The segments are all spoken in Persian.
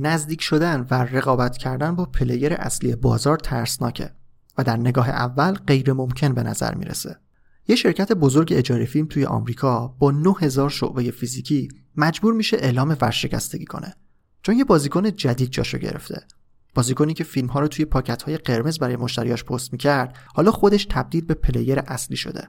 نزدیک شدن و رقابت کردن با پلیر اصلی بازار ترسناکه و در نگاه اول غیر ممکن به نظر می‌رسه. یه شرکت بزرگ اجاره فیلم توی آمریکا با 9000 شعبه فیزیکی مجبور میشه اعلام ورشکستگی کنه چون یه بازیکن جدید جاشو گرفته. بازیکنی که فیلم ها رو توی پاکت های قرمز برای مشتریاش پست می‌کرد حالا خودش تبدیل به player اصلی شده.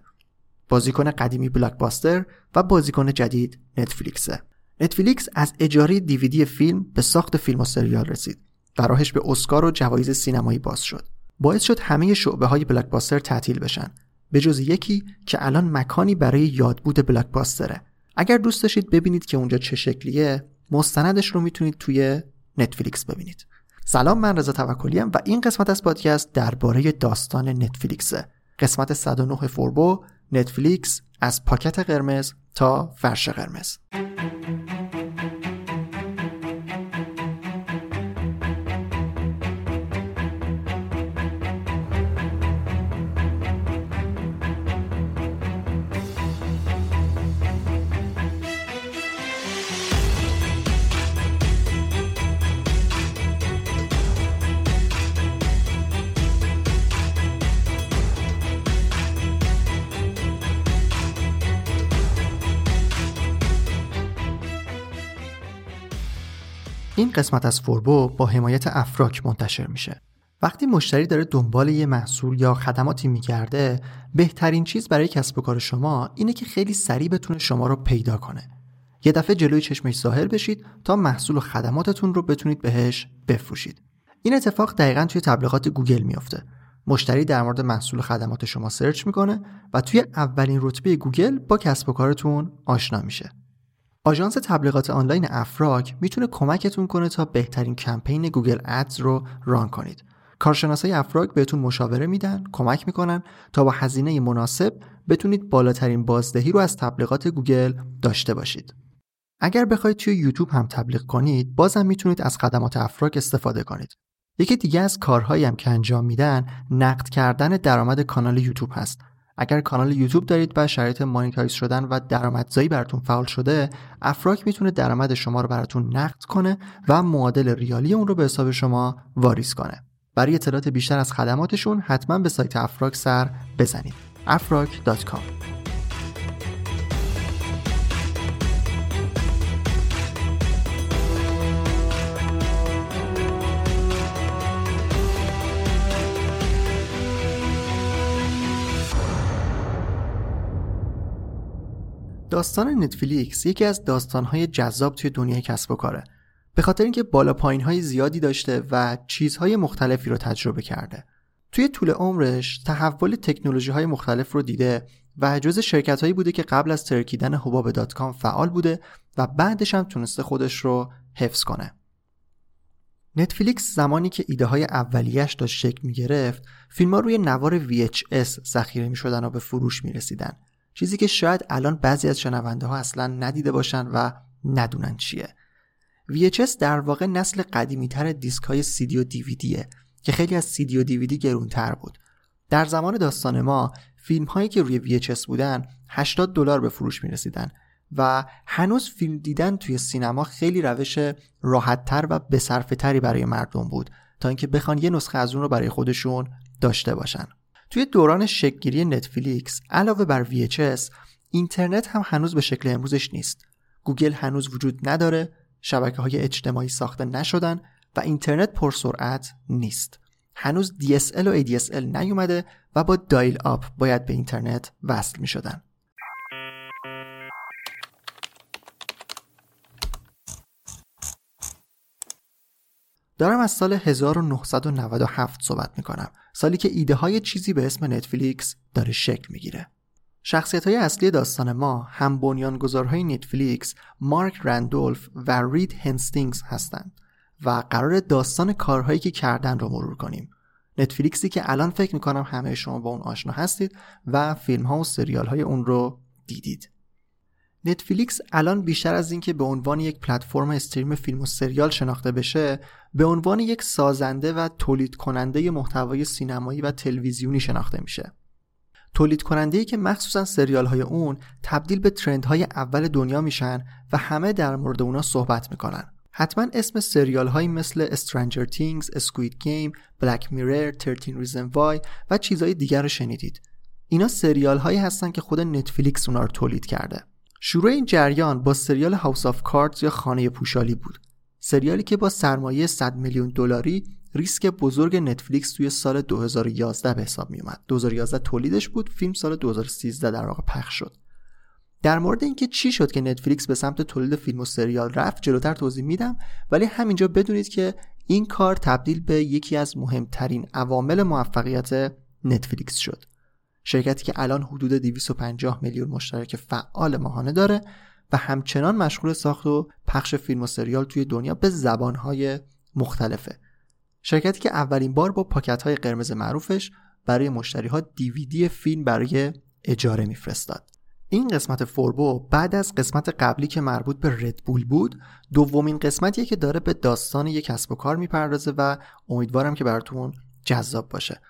بازیکن قدیمی Blockbuster و بازیکن جدید Netflixه. Netflix از اجاره دیویدی فیلم به ساخت فیلم و سریال رسید و راهش به اسکار و جوایز سینمایی باز شد. باعث شد همه شعبه های Blockbuster تعطیل بشن به جز یکی که الان مکانی برای یادبود Blockbusterه. اگر دوست داشتید ببینید که اونجا چه شکلیه مستندش رو می‌تونید توی Netflix ببینید. سلام من رضا توکلی و این قسمت از پادکست درباره داستان Netflixه. قسمت 109 فوربو Netflix از پاکت قرمز تا فرش قرمز. این قسمت از فوربو با حمایت افراک منتشر میشه. وقتی مشتری داره دنبال یه محصول یا خدماتی میگرده بهترین چیز برای کسب و کار شما اینه که خیلی سریع بتونه شما رو پیدا کنه. یه دفعه جلوی چشمش ظاهر بشید تا محصول و خدماتتون رو بتونید بهش بفروشید. این اتفاق دقیقا توی تبلیغات گوگل میافته. مشتری در مورد محصول و خدمات شما search می‌کنه و توی اولین رتبه گوگل با کسب و کارتون آشنا میشه. آژانس تبلیغات آنلاین افراک می‌تونه کمکتون کنه تا بهترین کمپین Google Ads رو run کنید. کارشناسای افراک بهتون مشاوره میدن، کمک می‌کنن تا با هزینه مناسب بتونید بالاترین بازدهی رو از تبلیغات گوگل داشته باشید. اگر بخواید توی یوتیوب هم تبلیغ کنید، بازم می‌تونید از خدمات افراک استفاده کنید. یکی دیگه از کارهایی هم که انجام میدن، نقد کردن درآمد کانال یوتیوب هست اگر کانال یوتیوب دارید و شرایط مانیتایز شدن و درآمدزایی براتون فعال شده افراک می‌تونه درآمد شما رو براتون نقد کنه و معادل ریالی اون رو به حساب شما واریز کنه. برای اطلاعات بیشتر از خدماتشون حتما به سایت افراک سر بزنید afrak.com داستان Netflix یکی از داستانهای جذاب توی دنیای کسب و کاره. به خاطر اینکه بالا پایین های زیادی داشته و چیزهای مختلفی رو تجربه کرده. توی طول عمرش تحول تکنولوژی های مختلف رو دیده و جز شرکت هایی بوده که قبل از ترکیدن حباب dot com فعال بوده و بعدش هم تونسته خودش رو حفظ کنه. Netflix زمانی که ایده های اولیش داشت شکل می گرفت فیلم ها روی نوار VHS ذخیره می شدن و به فروش می رسیدن چیزی که شاید الان بعضی از شنونده ها اصلا ندیده باشن و ندونن چیه. VHS در واقع نسل قدیمی تر دیسک های CD و دیویدیه که خیلی از CD و DVD گرونتر بود. در زمان داستان ما فیلم هایی که روی VHS بودن 80 دلار به فروش می رسیدن و هنوز فیلم دیدن توی سینما خیلی روش راحتتر و بصرفه برای مردم بود تا اینکه بخوان یه نسخه از اون رو برای خودشون داشته باشن. توی دوران شکلگیری Netflix علاوه بر VHS اینترنت هم هنوز به شکل امروزش نیست. گوگل هنوز وجود نداره شبکه های اجتماعی ساخته نشدن و اینترنت پرسرعت نیست. هنوز DSL و ADSL نیومده و با dial-up باید به اینترنت وصل می شدن. دارم از سال 1997 صحبت می کنم سالی که ایده های چیزی به اسم Netflix داره شکل می‌گیره. شخصیت های اصلی داستان ما هم بنیانگذارهای Netflix مارک رندولف و رید هنستینگز هستند و قرار داستان کارهایی که کردن رو مرور کنیم Netflixی که الان فکر می‌کنم همه شما با اون آشنا هستید و فیلم ها و سریال های اون رو دیدید Netflix الان بیشتر از اینکه به عنوان یک پلتفرم stream فیلم و سریال شناخته بشه به عنوان یک سازنده و تولید کننده محتوای سینمایی و تلویزیونی شناخته میشه تولید کننده ای که مخصوصا سریال های اون تبدیل به trend های اول دنیا میشن و همه در مورد اونا صحبت می‌کنن حتما اسم سریال هایی مثل Stranger Things, Squid Game, Black Mirror, 13 Reasons Why و چیزهای دیگر رو شنیدید. اینا سریال هایی هستن که خود Netflix اونا رو تولید کرده. شروع این جریان با سریال House of Cards یا خانه پوشالی بود. سریالی که با سرمایه 100 میلیون دلاری ریسک بزرگ نتفلیکس توی سال 2011 به حساب می اومد. 2011 تولیدش بود، فیلم سال 2013 در واقع پخش شد. در مورد اینکه چی شد که نتفلیکس به سمت تولید فیلم و سریال رفت جلوتر توضیح میدم ولی همینجا بدونید که این کار تبدیل به یکی از مهمترین عوامل موفقیت نتفلیکس شد شرکتی که الان حدود 250 میلیون مشترک فعال ماهانه داره و همچنان مشغول ساخت و پخش فیلم و سریال توی دنیا به زبانهای مختلفه. شرکتی که اولین بار با پاکت های قرمز معروفش برای مشتری ها دیویدی فیلم برای اجاره میفرستاد. این قسمت فوربو بعد از قسمت قبلی که مربوط به ردبول بود دومین قسمتیه که داره به داستان یک کسب و کار می‌پردازه و امیدوارم که براتون جذاب باشه.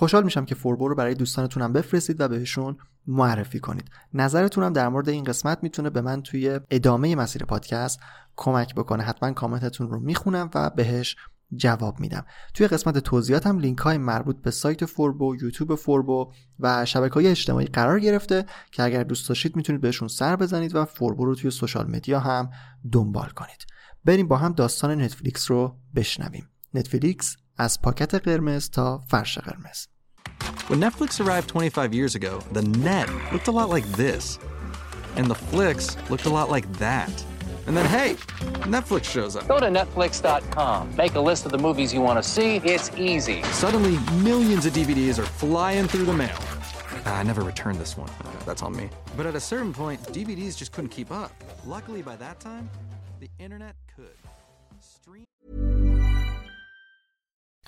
خوشحال میشم که فوربو رو برای دوستانتونم بفرستید و بهشون معرفی کنید. نظرتونم در مورد این قسمت می‌تونه به من توی ادامه مسیر پادکست کمک بکنه. حتما کامنتتون رو می‌خونم و بهش جواب میدم. توی قسمت توضیحاتم لینک های مربوط به سایت فوربو یوتیوب فوربو و شبکه های اجتماعی قرار گرفته که اگر دوست داشتید می‌تونید بهشون سر بزنید و فوربو رو توی social media هم دنبال کنید. بریم با هم داستان Netflix رو بشنویم. نتفلیکس از پاکت قرمز تا فرش قرمز When Netflix arrived 25 years ago, the net looked a lot like this. And the flicks looked a lot like that. And then, hey, Netflix shows up. Go to Netflix.com. Make a list of the movies you want to see. It's easy. Suddenly, millions of DVDs are flying through the mail. Ah, I never returned this one. That's on me. But at a certain point, DVDs just couldn't keep up. Luckily, by that time, the internet could. Stream.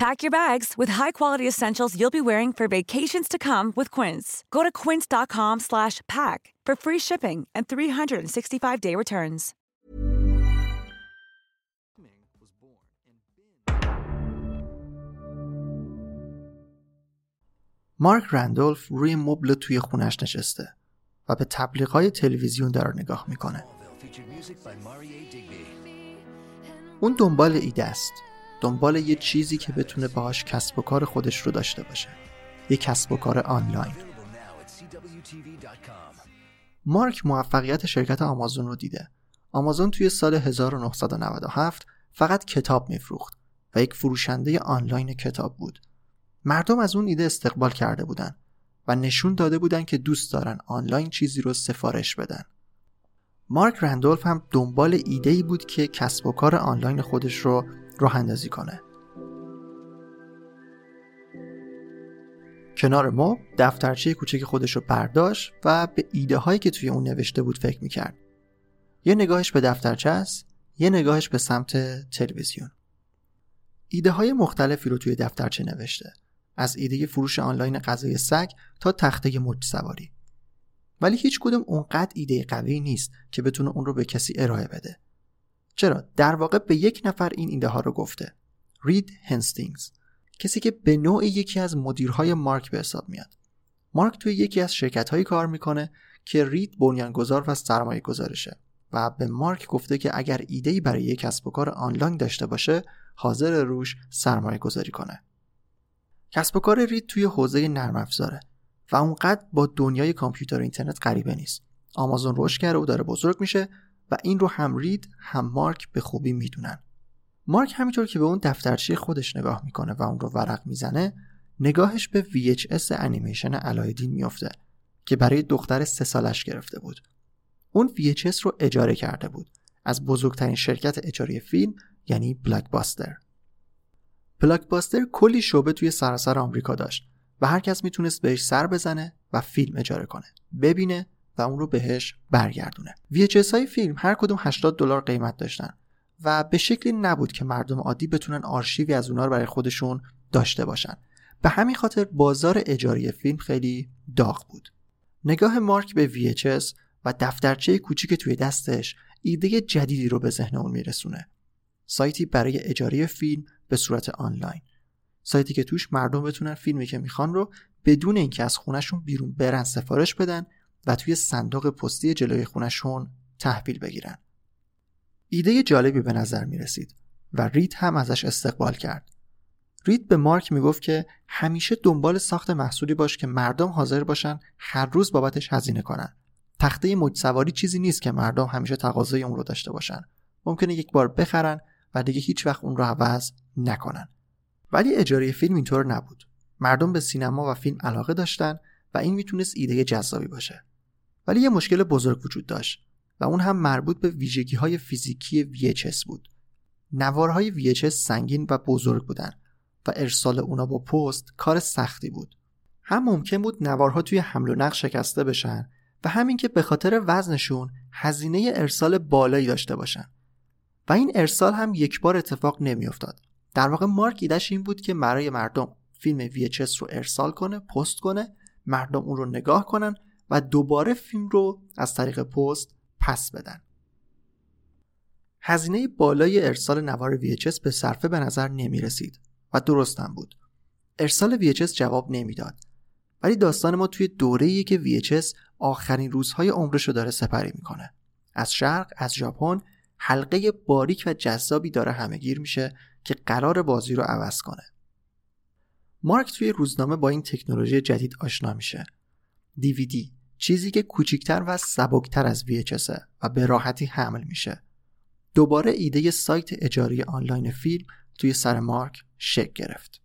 Pack your bags with high-quality essentials you'll be wearing for vacations to come with Quince. Go to quince.com slash pack for free shipping and 365-day returns. مارک رندولف روی مبل توی خونش نشسته و به تبلیغات تلویزیون داره نگاه میکنه. اون دنبال ایده است دنبال یه چیزی که بتونه باهاش کسب و کار خودش رو داشته باشه. یه کسب و کار آنلاین. مارک موفقیت شرکت آمازون رو دیده. آمازون توی سال 1997 فقط کتاب میفروخت و یک فروشنده آنلاین کتاب بود. مردم از اون ایده استقبال کرده بودن و نشون داده بودن که دوست دارن آنلاین چیزی رو سفارش بدن. مارک رندولف هم دنبال ایده ای بود که کسب و کار آنلاین خودش رو راه اندازی کنه. کنار ما دفترچه کوچک خودش رو برداشت و به ایده هایی که توی اون نوشته بود فکر می‌کرد. یه نگاهش به دفترچه است یه نگاهش به سمت تلویزیون. ایده های مختلفی رو توی دفترچه نوشته. از ایده فروش آنلاین غذای سگ تا تخته موج سواری. ولی هیچ کدوم اونقدر ایده قوی نیست که بتونه اون رو به کسی ارائه بده. چرا؟ در واقع به یک نفر این ایده ها رو گفته. رید هنستینگز کسی که به نوعی یکی از مدیرهای مارک به حساب میاد. مارک توی یکی از شرکت هایی کار می‌کنه که رید بنیانگذار و سرمایه گذارشه و به مارک گفته که اگر ایده‌ای برای یک کسب و کار آنلاین داشته باشه حاضر روش سرمایه گذاری کنه. کسب و کار رید توی حوزه نرم افزاره و اونقدر با دنیای کامپیوتر و اینترنت غریبه نیست. آمازون رشد کرده و داره بزرگ میشه و این رو هم رید هم مارک به خوبی می‌دونن. مارک همینطور که به اون دفترچه خودش نگاه می‌کنه و اون رو ورق می‌زنه نگاهش به VHS انیمیشن علایدین میافته که برای دختر سه سالش گرفته بود. اون VHS رو اجاره کرده بود از بزرگترین شرکت اجاره فیلم یعنی بلاکباستر بلاکباستر کلی شعبه توی سراسر آمریکا داشت و هر کس می‌تونست بهش سر بزنه و فیلم اجاره کنه ببینه اون رو بهش برگردونه. VHS های فیلم هر کدوم 80 دلار قیمت داشتن و به شکلی نبود که مردم عادی بتونن آرشیوی از اونا رو برای خودشون داشته باشن. به همین خاطر بازار اجاری فیلم خیلی داغ بود. نگاه مارک به VHS و دفترچه کوچیک توی دستش ایده جدیدی رو به ذهن اون میرسونه. سایتی برای اجاره فیلم به صورت آنلاین. سایتی که توش مردم بتونن فیلمی که می‌خوان رو بدون اینکه از خونشون بیرون برن سفارش بدن و توی صندوق پستی جلوی خونشون تحویل بگیرن ایده جالبی به نظر می رسید و رید هم ازش استقبال کرد. رید به مارک می‌گفت که همیشه دنبال ساخت محصولی باش که مردم حاضر باشن هر روز بابتش هزینه کنن. تخته موج سواری چیزی نیست که مردم همیشه تقاضای اون رو داشته باشن. ممکنه یک بار بخرن و دیگه هیچ وقت اون رو عوض نکنن. ولی اجاره فیلم اینطور نبود. مردم به سینما و فیلم علاقه داشتن و این می‌تونست ایده جذابی باشه. ولی یه مشکل بزرگ وجود داشت. و اون هم مربوط به ویژگی های فیزیکی VHS بود. نوارهای VHS سنگین و بزرگ بودن و ارسال اونا با پست کار سختی بود. هم ممکن بود نوارها توی حمل و نقل شکسته بشن و همین که به خاطر وزنشون هزینه ارسال بالایی داشته باشن. و این ارسال هم یک بار اتفاق نمیافتاد. در واقع مارک ایدش این بود که برای مردم فیلم VHS رو ارسال کنه، پست کنه، مردم اون رو نگاه کنن و دوباره فیلم رو از طریق پست پس بدن. هزینه بالای ارسال نوار VHS به صرفه به نظر نمی رسید و درستم بود. ارسال VHS جواب نمی‌داد. ولی داستان ما توی دوره که VHS آخرین روزهای عمرش رو داره سپری می‌کنه. از شرق از ژاپن حلقه باریک و جذابی داره همهگیر میشه که قرار بازی رو عوض کنه. مارک توی روزنامه با این تکنولوژی جدید آشنا میشه. DVD چیزی که کوچیکتر و سبکتر از VHS و به راحتی حمل میشه. دوباره ایده سایت اجاری آنلاین فیلم توی سر مارک شک گرفت.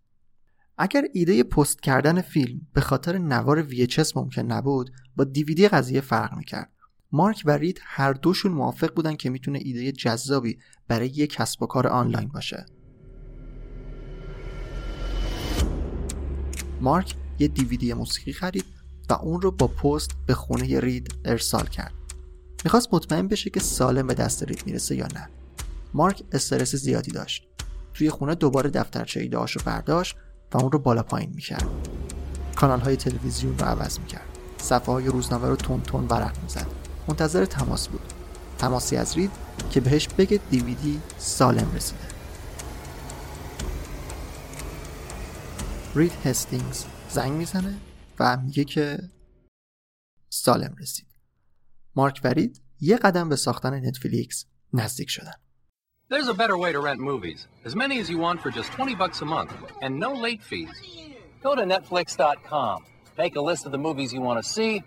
اگر ایده پست کردن فیلم به خاطر نوار VHS ممکن نبود با DVD قضیه فرق می‌کرد. مارک و رید هر دوشون موافق بودن که می‌تونه ایده جذابی برای یک کسب و کار آنلاین باشه. مارک یه دیویدی موسیقی خرید و اون رو با پست به خونه رید ارسال کرد. می‌خواست مطمئن بشه که سالم به دست رید می‌رسه یا نه. مارک استرس زیادی داشت. توی خونه دوباره دفترچه ایده رو برداشت و اون رو بالا پایین می‌کرد. کانال های تلویزیون رو عوض می‌کرد. صفحه های روزنامه رو تون تون ورق می‌زد. منتظر تماس بود. تماسی از رید که بهش بگه دیویدی سالم رسیده. رید هستینگز زنگ می‌زنه و میگه که سالم رسید مارک ورید یه قدم به ساختن نتفلیکس نزدیک شدن There's a better way to rent movies. As many as you want for just 20 bucks a month and no late fees. Go to netflix.com, make a list of the movies you want to see,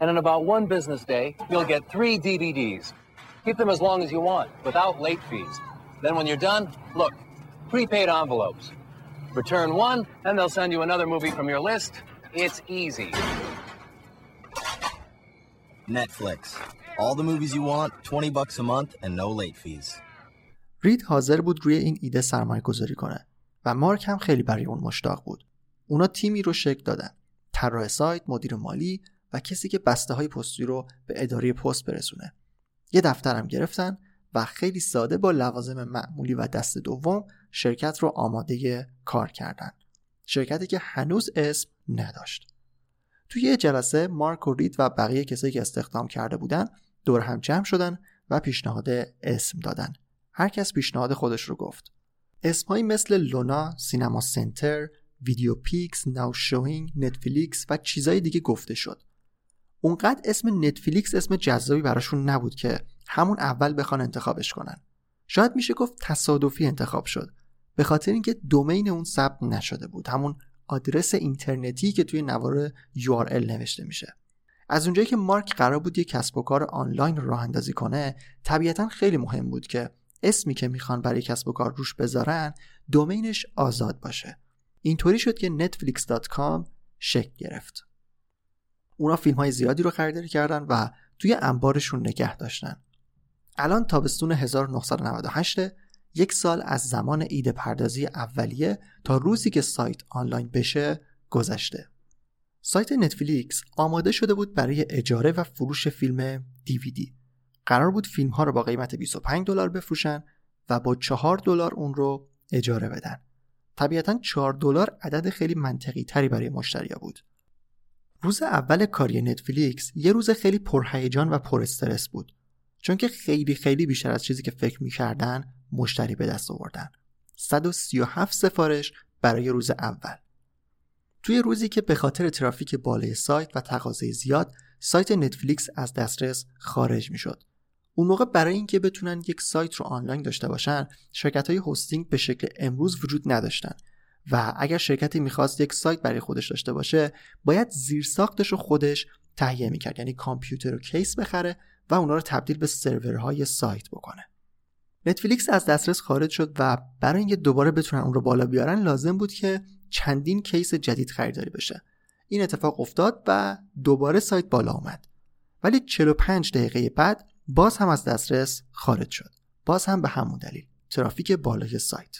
and in about one business day, you'll get three DVDs. Keep them as long as you want without late fees. Then when you're done, look, prepaid envelopes. Return one, and they'll send you another movie from your list. It's easy. Netflix. All the movies you want, 20 bucks a month and no late fees. رید حاضر بود روی این ایده سرمایه گذاری کنه و مارک هم خیلی برای اون مشتاق بود. اونا تیمی رو شکل دادن. طراح سایت، مدیر مالی و کسی که بسته های پستی رو به اداره پست برسونه. یه دفترم گرفتن و خیلی ساده با لوازم معمولی و دست دوم شرکت رو آماده کار کردن. شرکتی که هنوز اسم نداشت. توی یه جلسه مارک و رید و بقیه کسایی که استخدام کرده بودن دور هم جمع شدن و پیشنهاد اسم دادن. هر کس پیشنهاد خودش رو گفت. اسمهایی مثل لونا، Cinema Center، Video Pix، Now Showing، Netflix و چیزای دیگه گفته شد. اونقدر اسم Netflix اسم جذابی براشون نبود که همون اول بخوان انتخابش کنن. شاید میشه گفت تصادفی انتخاب شد. به خاطر اینکه دومین اون ثبت نشده بود. همون آدرس اینترنتی که توی نوار URL نوشته میشه. از اونجایی که مارک قرار بود یک کسب و کار آنلاین راه اندازی کنه، طبیعتا خیلی مهم بود که اسمی که می‌خوان برای کسب و کار روش بذارن دومینش آزاد باشه. اینطوری شد که netflix.com شکل گرفت. اونا فیلم های زیادی رو خریداری کردن و توی انبارشون نگه داشتن. الان تابستون 1998 یک سال از زمان ایده پردازی اولیه تا روزی که سایت آنلاین بشه گذشته. سایت نتفلیکس آماده شده بود برای اجاره و فروش فیلم دیویدی. قرار بود فیلم ها رو با قیمت 25 دلار بفروشن و با 4 دلار اون رو اجاره بدن. طبیعتا 4 دلار عدد خیلی منطقی تری برای مشتریا بود. روز اول کاری نتفلیکس یه روز خیلی پرهیجان و پر استرس بود. چون که خیلی خیلی بیشتر از چیزی که فکر می‌کردن مشتری به دست آوردن. 137 سفارش برای روز اول. توی روزی که به خاطر ترافیک بالای سایت و تقاضای زیاد سایت نتفلیکس از دسترس خارج می‌شد. اون موقع برای اینکه بتونن یک سایت رو آنلاین داشته باشن شرکت های هستینگ به شکل امروز وجود نداشتن. و اگر شرکتی می‌خواست یک سایت برای خودش داشته باشه باید زیرساختش رو خودش تهیه می‌کرد. یعنی کامپیوتر و case بخره و اونا رو تبدیل به سرورهای سایت بکنه. Netflix از دسترس خارج شد و برای اینکه دوباره بتونن اون رو بالا بیارن لازم بود که چندین case جدید خریداری بشه. این اتفاق افتاد و دوباره سایت بالا اومد. ولی 45 دقیقه بعد باز هم از دسترس خارج شد. باز هم به همون دلیل. ترافیک بالای سایت.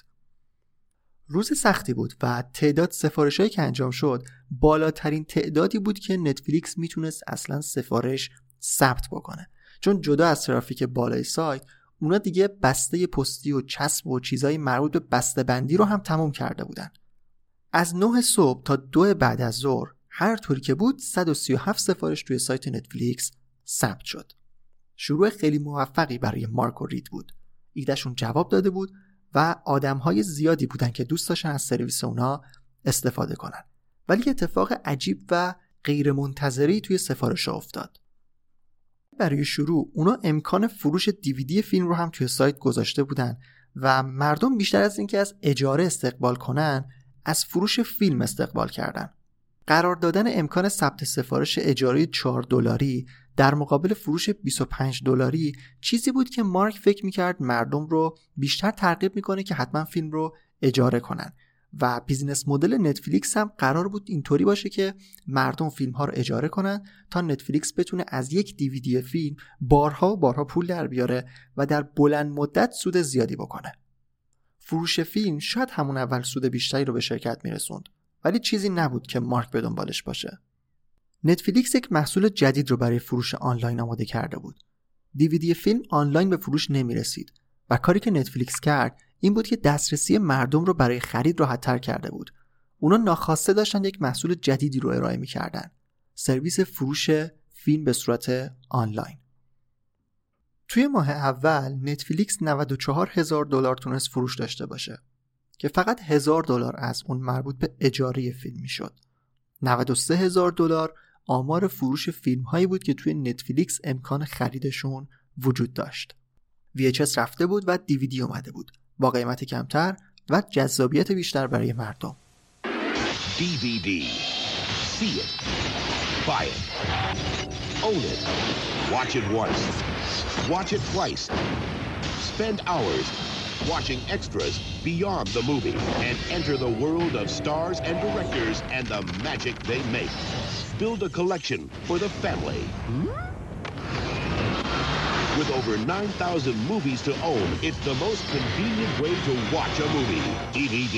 روز سختی بود و تعداد سفارش هایی که انجام شد بالاترین تعدادی بود که نتفلیکس می‌تونست اصلا سفارش ثبت بکنه. چون جدا از ترافیک بالای سایت اونا دیگه بسته پستی و چسب و چیزای مربوط به بسته بندی رو هم تموم کرده بودن. از 9 صبح تا دو بعد از ظهر هر طوری که بود 137 سفارش توی سایت نتفلیکس ثبت شد. شروع خیلی موفقی برای مارک و رید بود. ایدهشون جواب داده بود و آدمهای زیادی بودن که دوست داشتن از سرویس اونا استفاده کنن. ولی اتفاق عجیب و غیرمنتظری توی سفارش افتاد. برای شروع اونا امکان فروش دیویدی فیلم رو هم توی سایت گذاشته بودن و مردم بیشتر از اینکه از اجاره استقبال کنن از فروش فیلم استقبال کردن. قرار دادن امکان ثبت سفارش اجاره 4 دلاری در مقابل فروش 25 دلاری چیزی بود که مارک فکر می‌کرد مردم رو بیشتر ترغیب می‌کنه که حتما فیلم رو اجاره کنن. و business model Netflix هم قرار بود اینطوری باشه که مردم فیلم ها رو اجاره کنن تا Netflix بتونه از یک دیویدی فیلم بارها و بارها پول در بیاره و در بلند مدت سود زیادی بکنه. فروش فیلم شاید همون اول سود بیشتری رو به شرکت میرسوند ولی چیزی نبود که مارک به دنبالش باشه. نتفلیکس یک محصول جدید رو برای فروش آنلاین آماده کرده بود. دیویدی فیلم آنلاین به فروش نمی رسید و کاری که نتفلیکس کرد این بود که دسترسی مردم رو برای خرید راحتتر کرده بود. اونا ناخواسته داشتن یک محصول جدیدی رو ارائه می‌کردن. سرویس فروش فیلم به صورت آنلاین. توی ماه اول نتفلیکس 94 هزار دلار تونست فروش داشته باشه که فقط هزار دلار از اون مربوط به اجاره فیلم می‌شد. 93 هزار دلار آمار فروش فیلم هایی بود که توی نتفلیکس امکان خریدشون وجود داشت. VHS رفته بود و DVD اومده بود. با قیمت کمتر و جذابیت بیشتر برای مردم DVD See it Buy it Own it Watch it once Watch it twice Spend hours watching extras beyond the movie and enter the world of stars and directors and the magic they make. Build a collection for the family. With over 9,000 movies to own, it's the most convenient way to watch a movie. DVD.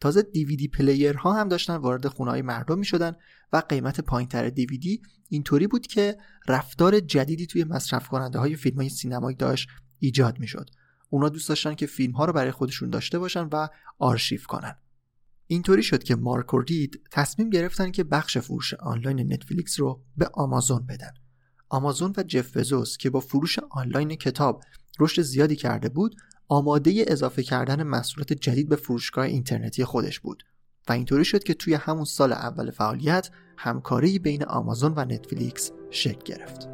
تازه دیویدی پلیر ها هم داشتن وارد خونه های مردم می شدن و قیمت پایین تر دیویدی اینطوری بود که رفتار جدیدی توی مصرف کننده های فیلم های سینمایی داشت ایجاد می شد. اونا دوست داشتن که فیلم ها رو برای خودشون داشته باشن و آرشیو کنن. اینطوری شد که مارک و رید تصمیم گرفتن که بخش فروش آنلاین نتفلیکس رو به آمازون بدن. آمازون و جف بزوس که با فروش آنلاین کتاب رشد زیادی کرده بود آماده اضافه کردن محصولات جدید به فروشگاه اینترنتی خودش بود و اینطوری شد که توی همون سال اول فعالیت همکاری بین آمازون و نتفلیکس شکل گرفت.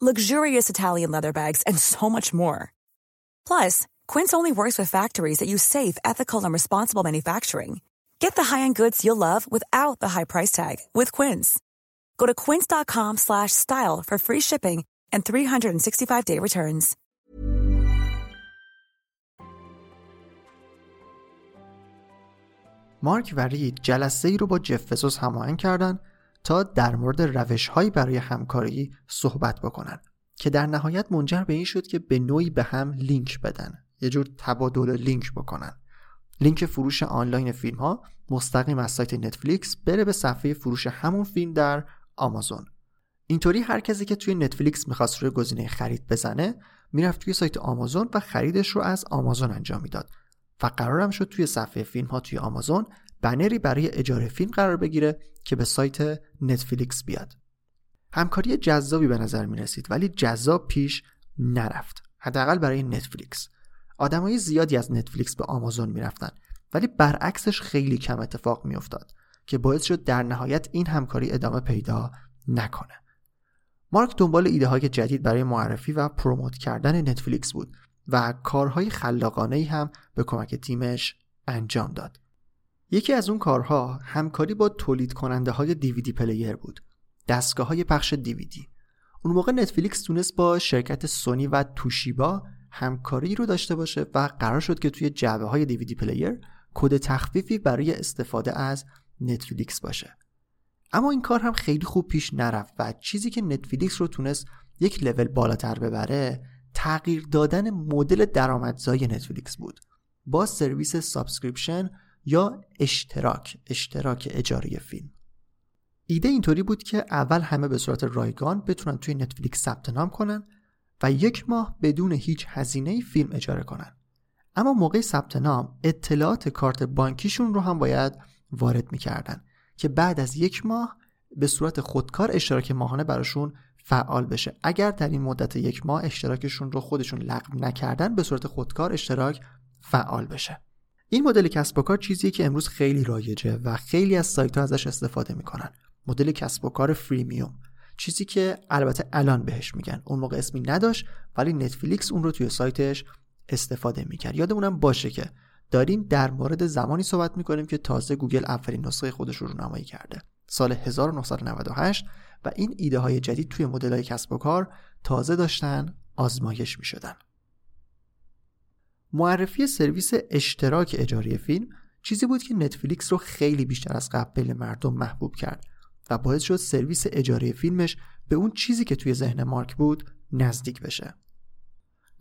luxurious Italian leather bags, and so much more. Plus, Quince only works with factories that use safe, ethical, and responsible manufacturing. Get the high-end goods you'll love without the high price tag with Quince. Go to quince.com/style for free shipping and 365-day returns. مارک و رید جلسه ای رو با جف بزوس هماهنگ کردن تا در مورد روش هایی برای همکاری صحبت بکنن که در نهایت منجر به این شد که به نوعی به هم لینک بدن یه جور تبادل لینک بکنن. لینک فروش آنلاین فیلم ها مستقیم از سایت نتفلیکس بره به صفحه فروش همون فیلم در آمازون. اینطوری هر کسی که توی نتفلیکس می‌خواست روی گزینه خرید بزنه می‌رفت توی سایت آمازون و خریدش رو از آمازون انجام می‌داد. و قرارم شد توی صفحه فیلم ها توی آمازون بنری برای اجاره فیلم قرار بگیره که به سایت نتفلیکس بیاد. همکاری جذابی به نظر می رسید ولی جذاب پیش نرفت. حداقل برای نتفلیکس. آدمای زیادی از نتفلیکس به آمازون می‌رفتن ولی برعکسش خیلی کم اتفاق میافتاد که باعث شد در نهایت این همکاری ادامه پیدا نکنه. مارک دنبال ایده های جدید برای معرفی و promote کردن نتفلیکس بود و کارهای خلاقانه هم به کمک تیمش انجام داد. یکی از اون کارها همکاری با تولید کننده های DVD player بود دستگاه های پخش دیویدی. اون موقع نتفلیکس تونست با شرکت سونی و توشیبا همکاری رو داشته باشه و قرار شد که توی جعبه های DVD player کد تخفیفی برای استفاده از نتفلیکس باشه. اما این کار هم خیلی خوب پیش نرفت و چیزی که نتفلیکس رو تونست یک لول بالاتر ببره تغییر دادن مدل درآمدزایی نتفلیکس بود. با سرویس subscription یا اشتراک اشتراک اجاره فیلم. ایده اینطوری بود که اول همه به صورت رایگان بتونن توی نتفلیکس ثبت نام کنن و یک ماه بدون هیچ هزینه فیلم اجاره کنن. اما موقع ثبت نام اطلاعات کارت بانکیشون رو هم باید وارد می‌کردن که بعد از یک ماه به صورت خودکار اشتراک ماهانه براشون فعال بشه. اگر در این مدت یک ماه اشتراکشون رو خودشون لغو نکردن به صورت خودکار اشتراک فعال بشه. این مدل کسب و کار چیزیه که امروز خیلی رایجه و خیلی از سایت ها ازش استفاده می‌کنن. مدل کسب و کار freemium. چیزی که البته الان بهش میگن. اون موقع اسمی نداشت ولی نتفلیکس اون رو توی سایتش استفاده می‌کرد. یادمونم باشه که داریم در مورد زمانی صحبت می‌کنیم که تازه گوگل اولین نسخه خودش رو رونمایی کرده. سال 1998 و این ایده های جدید توی مدل های کسب و کار تازه داشتن آزمایش می‌شدن. معرفی سرویس اشتراک اجاره فیلم چیزی بود که نتفلیکس رو خیلی بیشتر از قبل مردم محبوب کرد و باعث شد سرویس اجاره فیلمش به اون چیزی که توی ذهن مارک بود نزدیک بشه.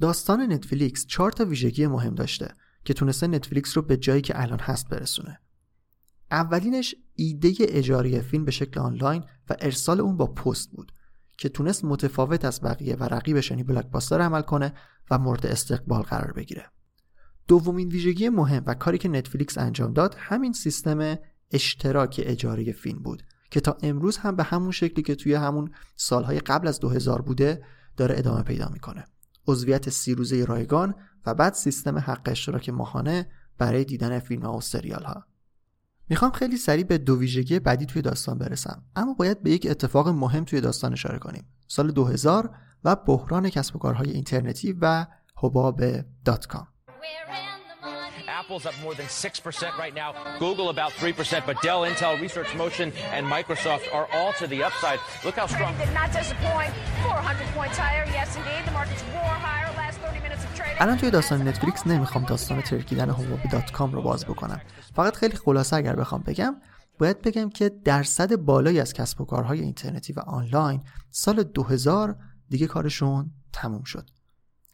داستان نتفلیکس چهار تا ویژگی مهم داشته که تونسته نتفلیکس رو به جایی که الان هست برسونه. اولینش ایده اجاره فیلم به شکل آنلاین و ارسال اون با پست بود که تونست متفاوت از بقیه و رقیبش یعنی بلاکباستر عمل کنه و مورد استقبال قرار بگیره. دومین ویژگی مهم و کاری که نتفلیکس انجام داد همین سیستم اشتراک اجاره فیلم بود که تا امروز هم به همون شکلی که توی همون سالهای قبل از 2000 بوده داره ادامه پیدا می‌کنه. عضویت سی روزه رایگان و بعد سیستم حق اشتراک ماهانه برای دیدن فیلم ها و سریال ها. می‌خوام خیلی سریع به دو ویژگی بعدی توی داستان برسم اما باید به یک اتفاق مهم توی داستان اشاره کنیم. سال 2000 و بحران کسب و کارهای اینترنتی و حباب دات کام. Apple's up more than 6% right now, Google about 3%, but Dell, Intel, Research Motion, and Microsoft are all to the upside. Look how strong. Did not disappoint. 400 points higher. Yes, indeed. The market's roar higher. Last 30 minutes of trading. الان توی داستان نتفلیکس نمی‌خوام داستان ترکیدن حباب dot com رو باز بکنم فقط خیلی خلاصه اگر بخوام بگم باید بگم که درصد بالایی از کسب و کارهای اینترنتی و آنلاین سال 2000 دیگه کارشون تموم شد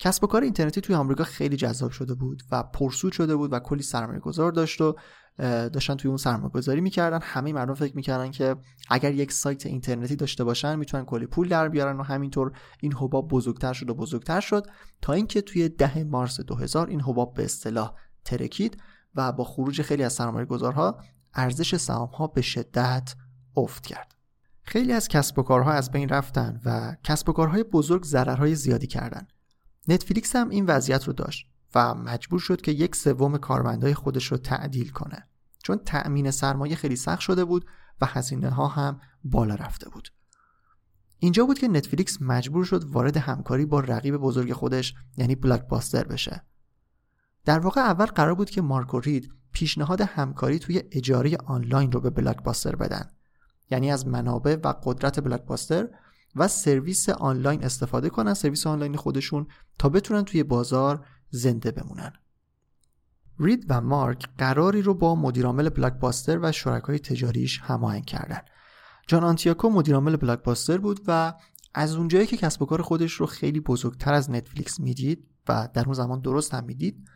کسب و کار اینترنتی توی آمریکا خیلی جذاب شده بود و پرسود شده بود و کلی سرمایه گذار داشت و داشتن توی اون سرمایه گذاری می‌کردن. همه مردم فکر می‌کردن که اگر یک سایت اینترنتی داشته باشن می‌تونن کلی پول در بیارن و همینطور این حباب بزرگتر شد و بزرگتر شد تا اینکه توی ده مارس 2000 این حباب به اصطلاح ترکید و با خروج خیلی از سرمایه گذارها ارزش سهام ها به شدت افت کرد. خیلی از کسب و کارها از بین رفتن و کسب و کارهای بزرگ ضررهای زیادی کردند نتفلیکس هم این وضعیت رو داشت و مجبور شد که یک سوم کارمندای خودش رو تعدیل کنه. چون تأمین سرمایه خیلی سخت شده بود و هزینه ها هم بالا رفته بود. اینجا بود که نتفلیکس مجبور شد وارد همکاری با رقیب بزرگ خودش یعنی بلاکباستر بشه. در واقع اول قرار بود که مارکو رید پیشنهاد همکاری توی اجاره آنلاین رو به بلاکباستر بدن. یعنی از منابع و قدرت بلاکباستر و سرویس آنلاین استفاده کنن سرویس آنلاین خودشون تا بتونن توی بازار زنده بمونن. رید و مارک قراری رو با مدیرعامل بلاکباستر و شرکای تجاریش هماهنگ کردن. جان آنتیاکو مدیرعامل بلاکباستر بود و از اونجایی که کسب و کار خودش رو خیلی بزرگتر از نتفلیکس می‌دید و در اون زمان درست هم می‌دید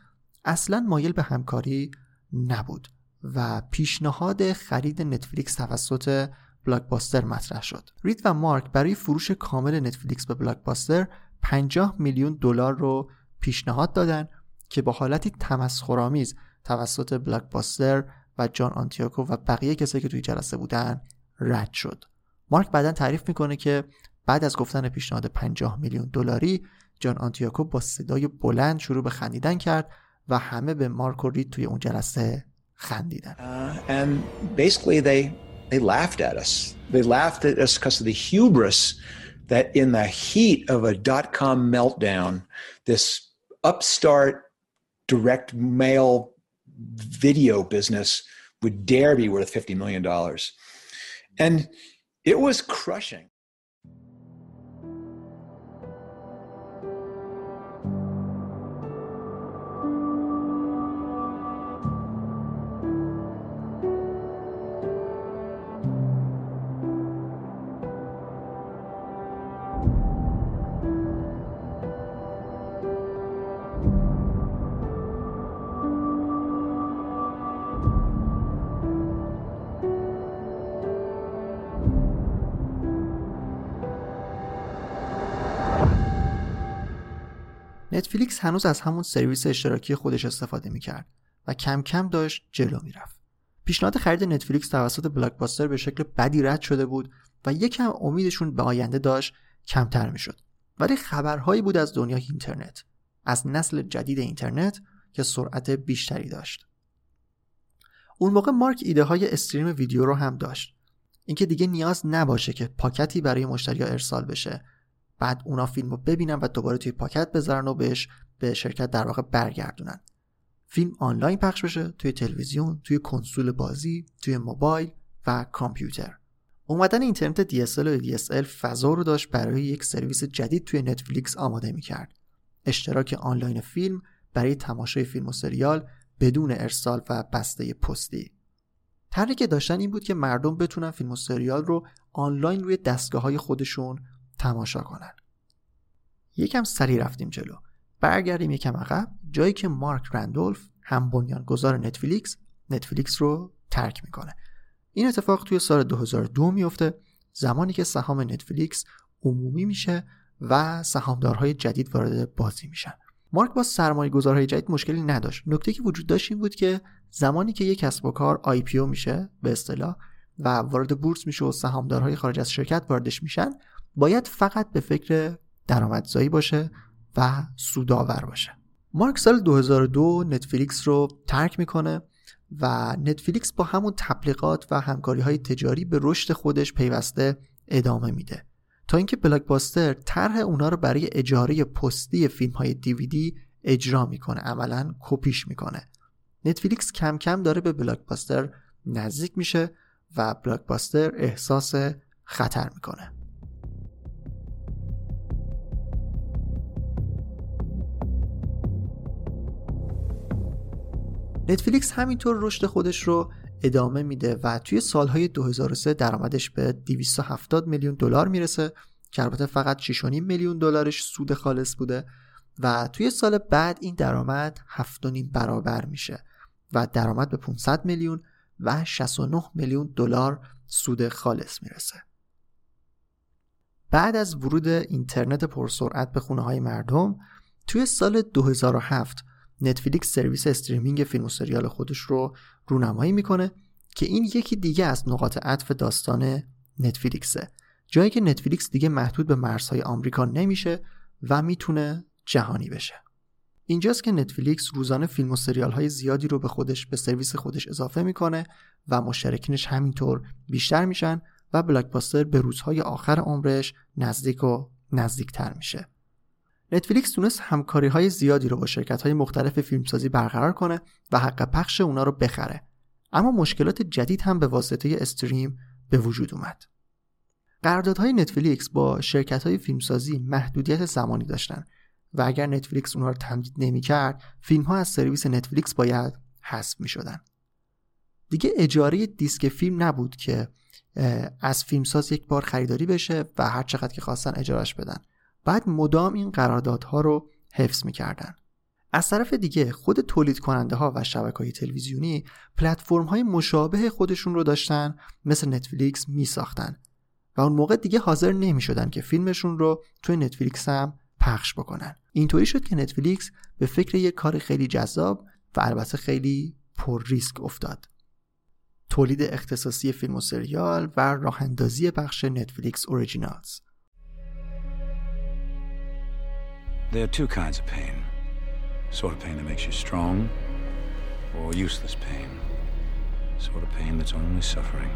اصلا مایل به همکاری نبود و پیشنهاد خرید نتفلیکس توسط بلاکباستر مطرح شد. رید و مارک برای فروش کامل نتفلیکس به بلاکباستر 50 میلیون دلار رو پیشنهاد دادن که با حالتی تمسخرآمیز توسط بلاکباستر و جان آنتیاکو و بقیه کسایی که توی جلسه بودن رد شد. مارک بعدا تعریف می‌کنه که بعد از گفتن پیشنهاد 50 میلیون دلاری جان آنتیاکو با صدای بلند شروع به خندیدن کرد و همه به مارک و رید توی اون جلسه خندیدن. Uh, and basically they they laughed at us. They laughed at us because of the hubris that in the heat of a dot com meltdown, this upstart direct mail video business would dare be worth $50 million. And it was crushing. نتفلیکس هنوز از همون سرویس اشتراکی خودش استفاده می‌کرد و کم کم داشت جلو می‌رفت. پیشنهاد خرید نتفلیکس توسط بلاکباستر به شکل بدی رد شده بود و یکم امیدشون به آینده داشت کمتر می‌شد. ولی خبرهایی بود از دنیای اینترنت، از نسل جدید اینترنت که سرعت بیشتری داشت. اون موقع مارک ایده های استریم ویدیو رو هم داشت. اینکه دیگه نیاز نباشه که پاکتی برای مشتری ارسال بشه بعد اونا فیلم رو ببینن و دوباره توی پاکت بذارن و بهش به شرکت در واقع برگردونن. فیلم آنلاین پخش بشه توی تلویزیون توی کنسول بازی توی موبایل و کامپیوتر. اومدن اینترنت DSL و DSL فضا رو داشت برای یک سرویس جدید توی نتفلیکس آماده می‌کرد. اشتراک آنلاین فیلم برای تماشای فیلم و سریال بدون ارسال و بسته پستی. طرحی که داشتن این بود که مردم بتونن فیلم و سریال رو آنلاین روی دستگاه های خودشون تماشا کنن. یکم سری رفتیم جلو. برگردیم یکم عقب. جایی که مارک رندولف هم بنیانگذار نتفلیکس نتفلیکس رو ترک می‌کنه. این اتفاق توی سال 2002 میفته زمانی که سهام نتفلیکس عمومی میشه و سهامدارهای جدید وارد بازی میشن. مارک با سرمایه گذارهای جدید مشکلی نداشت. نکته که وجود داشت این بود که زمانی که یک کسب و کار IPO میشه به اصطلاح و وارد بورس میشه و سهامدارهای خارج از شرکت واردش میشن باید فقط به فکر درآمدزایی باشه و سودآور باشه. مارک سال 2002 نتفلیکس رو ترک می‌کنه و نتفلیکس با همون تبلیغات و همکاری های تجاری به رشد خودش پیوسته ادامه میده. تا اینکه بلاکباستر طرح اونا رو برای اجاره پستی فیلم های دیویدی اجرا می‌کنه عملا کپیش می‌کنه. نتفلیکس کم کم داره به بلاکباستر نزدیک میشه و بلاکباستر احساس خطر می‌کنه. نتفلیکس همینطور رشد خودش رو ادامه میده و توی سالهای 2003 درآمدش به 270 میلیون دلار می‌رسه که البته فقط 6.5 میلیون دلارش سود خالص بوده و توی سال بعد این درآمد 7.5 برابر میشه و درآمد به 500 میلیون و 69 میلیون دلار سود خالص می‌رسه. بعد از ورود اینترنت پرسرعت به خونه های مردم توی سال 2007 نتفلیکس سرویس استریمینگ فیلم و سریال خودش رو رونمایی می‌کنه که این یکی دیگه از نقاط عطف داستان نتفلیکسه. جایی که نتفلیکس دیگه محدود به مرزهای آمریکا نمیشه و می‌تونه جهانی بشه. اینجاست که نتفلیکس روزانه فیلم و سریال های زیادی رو به خودش به سرویس خودش اضافه می‌کنه و مشترکینش همینطور بیشتر میشن و بلاکباستر به روزهای آخر عمرش نزدیک و نزدیکتر میشه. نتفلیکس تونست همکاری های زیادی رو با شرکت های مختلف فیلمسازی برقرار کنه و حق پخش اونا رو بخره. اما مشکلات جدید هم به واسطه استریم به وجود اومد. قراردادهای نتفلیکس با شرکت های فیلمسازی محدودیت زمانی داشتن و اگر نتفلیکس اونها رو تمدید نمی‌کرد فیلم ها از سرویس نتفلیکس باید حذف می شدن. دیگه اجاره دیسک فیلم نبود که از فیلمساز یک بار خریداری بشه و هر چقدر که خواستن اجارش بدن. بعد مدام این قراردادها رو حفظ می‌کردن. از طرف دیگه خود تولید کننده ها و شبکه های تلویزیونی پلتفرم های مشابه خودشون رو داشتن مثل نتفلیکس می ساختن و اون موقع دیگه حاضر نمی شدن که فیلمشون رو توی نتفلیکس هم پخش بکنن. اینطوری شد که نتفلیکس به فکر یک کار خیلی جذاب و البته خیلی پر ریسک افتاد. تولید اختصاصی فیلم و سریال و راه اندازی بخش نتفلیکس Originals There are two kinds of pain. Sort of pain that makes you strong, or useless pain. Sort of pain that's only suffering.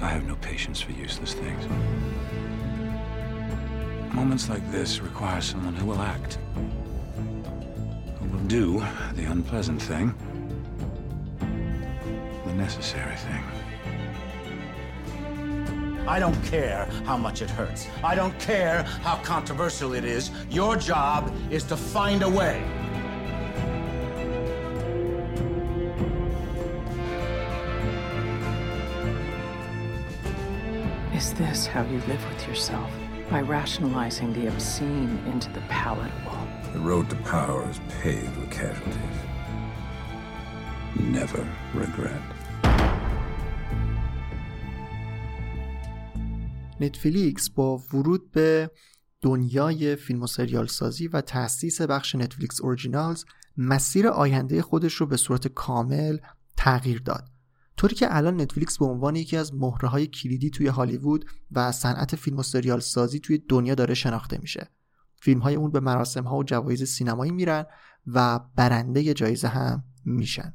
I have no patience for useless things. Moments like this require someone who will act, who will do the unpleasant thing, the necessary thing. I don't care how much it hurts. I don't care how controversial it is. Your job is to find a way. Is this how you live with yourself? By rationalizing the obscene into the palatable. The road to power is paved with casualties. Never regret. نتفلیکس با ورود به دنیای فیلم و سریال سازی و تأسیس بخش نتفلیکس Originals مسیر آینده خودش رو به صورت کامل تغییر داد. طوری که الان نتفلیکس به عنوان یکی از مهره های کلیدی توی هالیوود و صنعت فیلم و سریال سازی توی دنیا داره شناخته میشه. فیلم های اون به مراسم ها و جوایز سینمایی میرن و برنده جایزه هم میشن.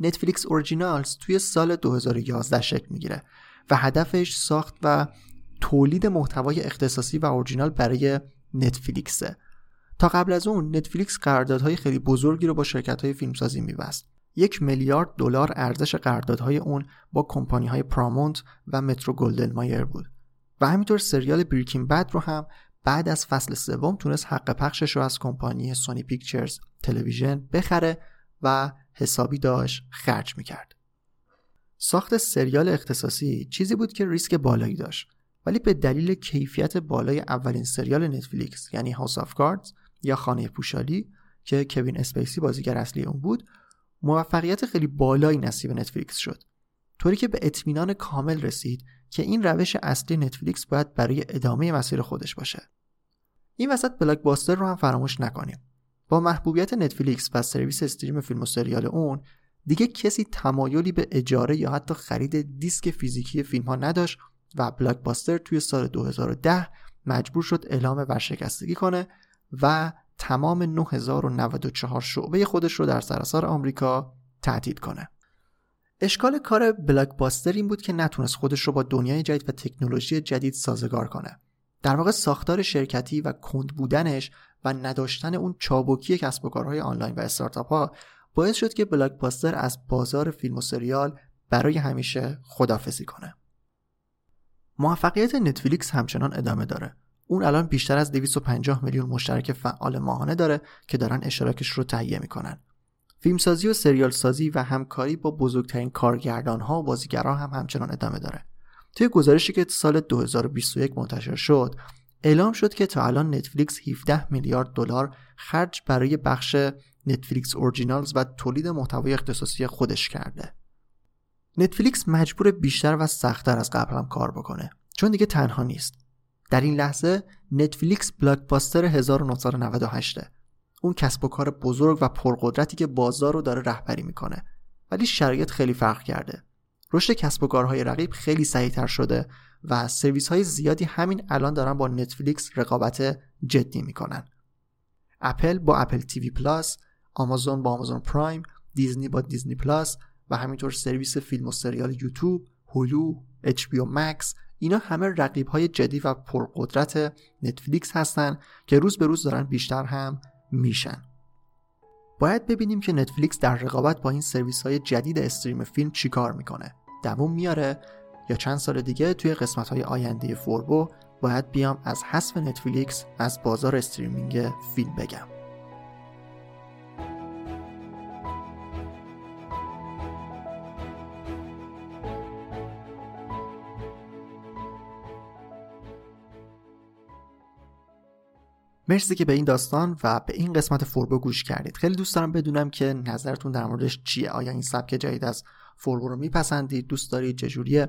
نتفلیکس اورجینالز توی سال 2011 شکل می‌گیره. و هدفش ساخت و تولید محتوای اختصاصی و اورجینال برای نتفلیکسه. تا قبل از اون نتفلیکس قراردادهای خیلی بزرگی رو با شرکت های فیلمسازی میبست. یک میلیارد دلار ارزش قراردادهای اون با کمپانی های پرامونت و مترو گلدن مایر بود. و همینطور سریال بریکین بد رو هم بعد از فصل سوم تونست حق پخشش رو از کمپانی Sony Pictures تلویزیون بخره و حسابی داشت خرج می‌کرد. ساخت سریال اختصاصی چیزی بود که ریسک بالایی داشت ولی به دلیل کیفیت بالای اولین سریال نتفلیکس یعنی House of Cards یا خانه پوشالی که کوین اسپیسی بازیگر اصلی اون بود موفقیت خیلی بالایی نصیب نتفلیکس شد. طوری که به اطمینان کامل رسید که این روش اصلی نتفلیکس باید برای ادامه مسیر خودش باشه. این وسط بلاک باستر رو هم فراموش نکنیم. با محبوبیت نتفلیکس و سرویس stream فیلم و سریال اون دیگه کسی تمایلی به اجاره یا حتی خرید دیسک فیزیکی فیلم ها نداشت و بلاک باستر توی سال 2010 مجبور شد اعلام ورشکستگی کنه و تمام 9094 شعبه خودش رو در سراسر آمریکا تعطیل کنه. اشکال کار بلاک باستر این بود که نتونست خودش رو با دنیای جدید و تکنولوژی جدید سازگار کنه. در واقع ساختار شرکتی و کند بودنش و نداشتن اون چابکی کسب و کارهای آنلاین و استارتاپ ها باعث شد که بلاک باستر از بازار فیلم و سریال برای همیشه خدافزی کنه. موفقیت نتفلیکس همچنان ادامه داره. اون الان بیشتر از 250 میلیون مشترک فعال ماهانه داره که دارن اشتراکش رو تهیه می‌کنن. فیلمسازی و سریال سازی و همکاری با بزرگترین کارگردان ها و بازیگران هم همچنان ادامه داره. توی گزارشی که سال 2021 منتشر شد، اعلام شد که تا الان نتفلیکس 17 میلیارد دلار خرج برای بخش نتفلیکس اورجینالز و تولید محتوای اختصاصی خودش کرده. نتفلیکس مجبور بیشتر و سختتر از قبل هم کار بکنه چون دیگه تنها نیست. در این لحظه نتفلیکس بلاکباستر 1998 اون کسب و کار بزرگ و پرقدرتی که بازار رو داره رهبری می‌کنه ولی شرایط خیلی فرق کرده رشد کسب و کارهای رقیب خیلی سریعتر شده و سرویس های زیادی همین الان دارن با نتفلیکس رقابت جدی می‌کنن اپل با Apple TV Plus آمازون با آمازون پرایم دیزنی با دیزنی پلاس و همینطور سرویس فیلم و سریال یوتیوب هولو HBO Max اینا همه رقیب های جدی و پرقدرت نتفلیکس هستن که روز به روز دارن بیشتر هم میشن. باید ببینیم که نتفلیکس در رقابت با این سرویس های جدید stream فیلم چیکار می‌کنه. دووم میاره یا چند سال دیگه توی قسمت های آینده فوربو باید بیام از حذف نتفلیکس از بازار streaming فیلم بگم. مرسی که به این داستان و به این قسمت فوربو گوش کردید. خیلی دوست دارم بدونم که نظرتون در موردش چیه. آیا این سبک جدید از فوربو رو میپسندید؟ دوست دارید؟ چجوریه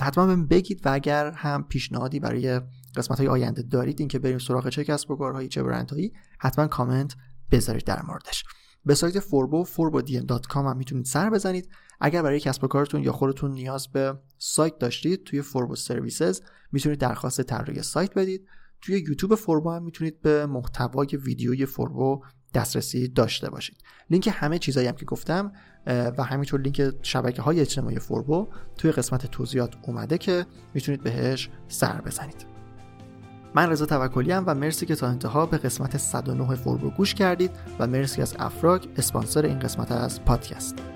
حتما بهم بگید و اگر هم پیشنهادی برای قسمت های آینده دارید اینکه بریم سراغ چه کسب و کارهایی چه برندهایی حتما کامنت بذارید در موردش. به سایت فوربو forbodm.com هم می‌تونید سر بزنید. اگر برای کسب و کارتون یا خودتون نیاز به سایت داشتید توی فوربو services می‌تونید درخواست طراحی سایت بدید. توی یوتیوب فوربو هم می‌تونید به محتوای ویدیوی فوربو دسترسی داشته باشید. لینک همه چیزایی هم که گفتم و همینطور لینک شبکه های اجتماعی فوربو توی قسمت توضیحات اومده که می‌تونید بهش سر بزنید. من رضا توکلی و مرسی که تا انتها به قسمت 109 فوربو گوش کردید و مرسی از افراک اسپانسر این قسمت از پادکست.